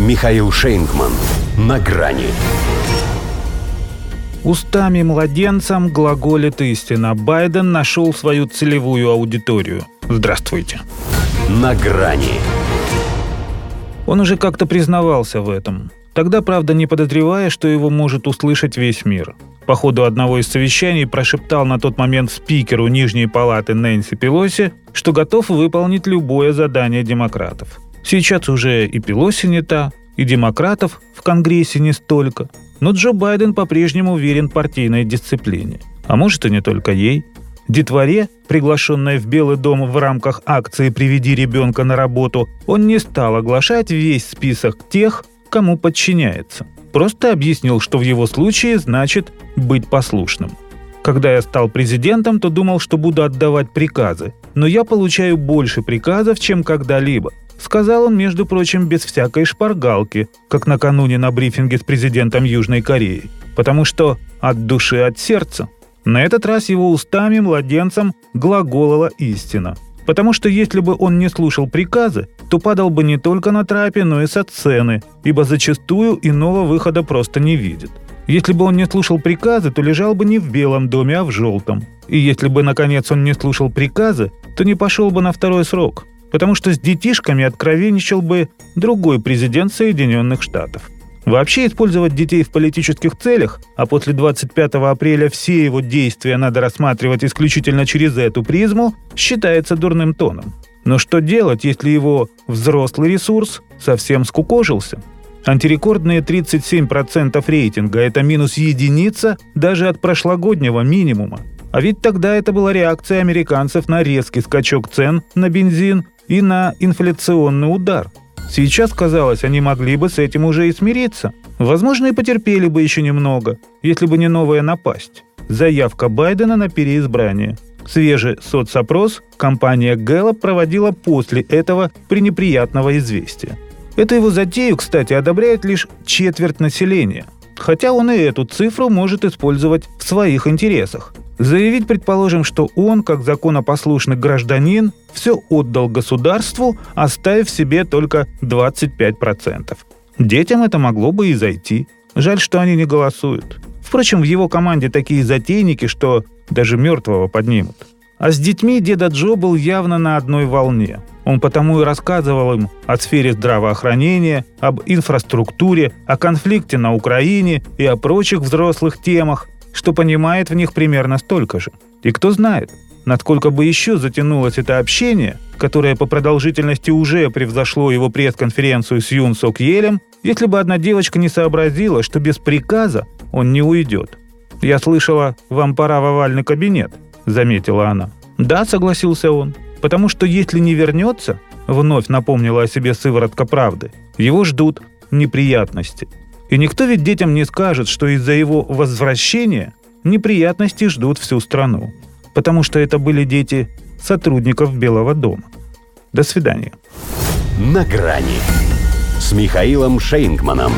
Михаил Шейнгман. На грани. Устами младенцам глаголит истина. Байден нашел свою целевую аудиторию. Здравствуйте. На грани. Он уже как-то признавался в этом. Тогда, правда, не подозревая, что его может услышать весь мир. По ходу одного из совещаний прошептал на тот момент спикеру Нижней палаты Нэнси Пелоси, что готов выполнить любое задание демократов. Сейчас уже и Пелоси не та, и демократов в Конгрессе не столько. Но Джо Байден по-прежнему уверен партийной дисциплине. А может и не только ей. Детворе, приглашенной в Белый дом в рамках акции «Приведи ребенка на работу», он не стал оглашать весь список тех, кому подчиняется. Просто объяснил, что в его случае значит быть послушным. Когда я стал президентом, то думал, что буду отдавать приказы, но я получаю больше приказов, чем когда-либо. Сказал он, между прочим, без всякой шпаргалки, как накануне на брифинге с президентом Южной Кореи. Потому что от души, от сердца. На этот раз его устами младенцам глаголала истина. Потому что если бы он не слушал приказы, то падал бы не только на трапе, но и со сцены, ибо зачастую иного выхода просто не видит. Если бы он не слушал приказы, то лежал бы не в белом доме, а в желтом. И если бы, наконец, он не слушал приказы, то не пошел бы на второй срок, потому что с детишками откровенничал бы другой президент Соединенных Штатов. Вообще использовать детей в политических целях, а после 25 апреля все его действия надо рассматривать исключительно через эту призму, считается дурным тоном. Но что делать, если его взрослый ресурс совсем скукожился? Антирекордные 37% рейтинга – это минус единица даже от прошлогоднего минимума. А ведь тогда это была реакция американцев на резкий скачок цен на бензин и на инфляционный удар. Сейчас, казалось, они могли бы с этим уже и смириться. Возможно, и потерпели бы еще немного, если бы не новая напасть. Заявка Байдена на переизбрание. Свежий соцопрос компания Gallup проводила после этого пренеприятного известия. Эту его затею, кстати, одобряет лишь четверть населения. Хотя он и эту цифру может использовать в своих интересах. Заявить, предположим, что он, как законопослушный гражданин, все отдал государству, оставив себе только 25%. Детям это могло бы и зайти. Жаль, что они не голосуют. Впрочем, в его команде такие затейники, что даже мертвого поднимут. А с детьми деда Джо был явно на одной волне. Он потому и рассказывал им о сфере здравоохранения, об инфраструктуре, о конфликте на Украине и о прочих взрослых темах, что понимает в них примерно столько же. И кто знает, насколько бы еще затянулось это общение, которое по продолжительности уже превзошло его пресс-конференцию с Юн Сок Елем, если бы одна девочка не сообразила, что без приказа он не уйдет. «Я слышала, вам пора в овальный кабинет», — заметила она. «Да», — согласился он, — «потому что если не вернется», — вновь напомнила о себе сыворотка правды, — «его ждут неприятности». И никто ведь детям не скажет, что из-за его возвращения неприятности ждут всю страну. Потому что это были дети сотрудников Белого дома. До свидания. На грани с Михаилом Шейнгманом.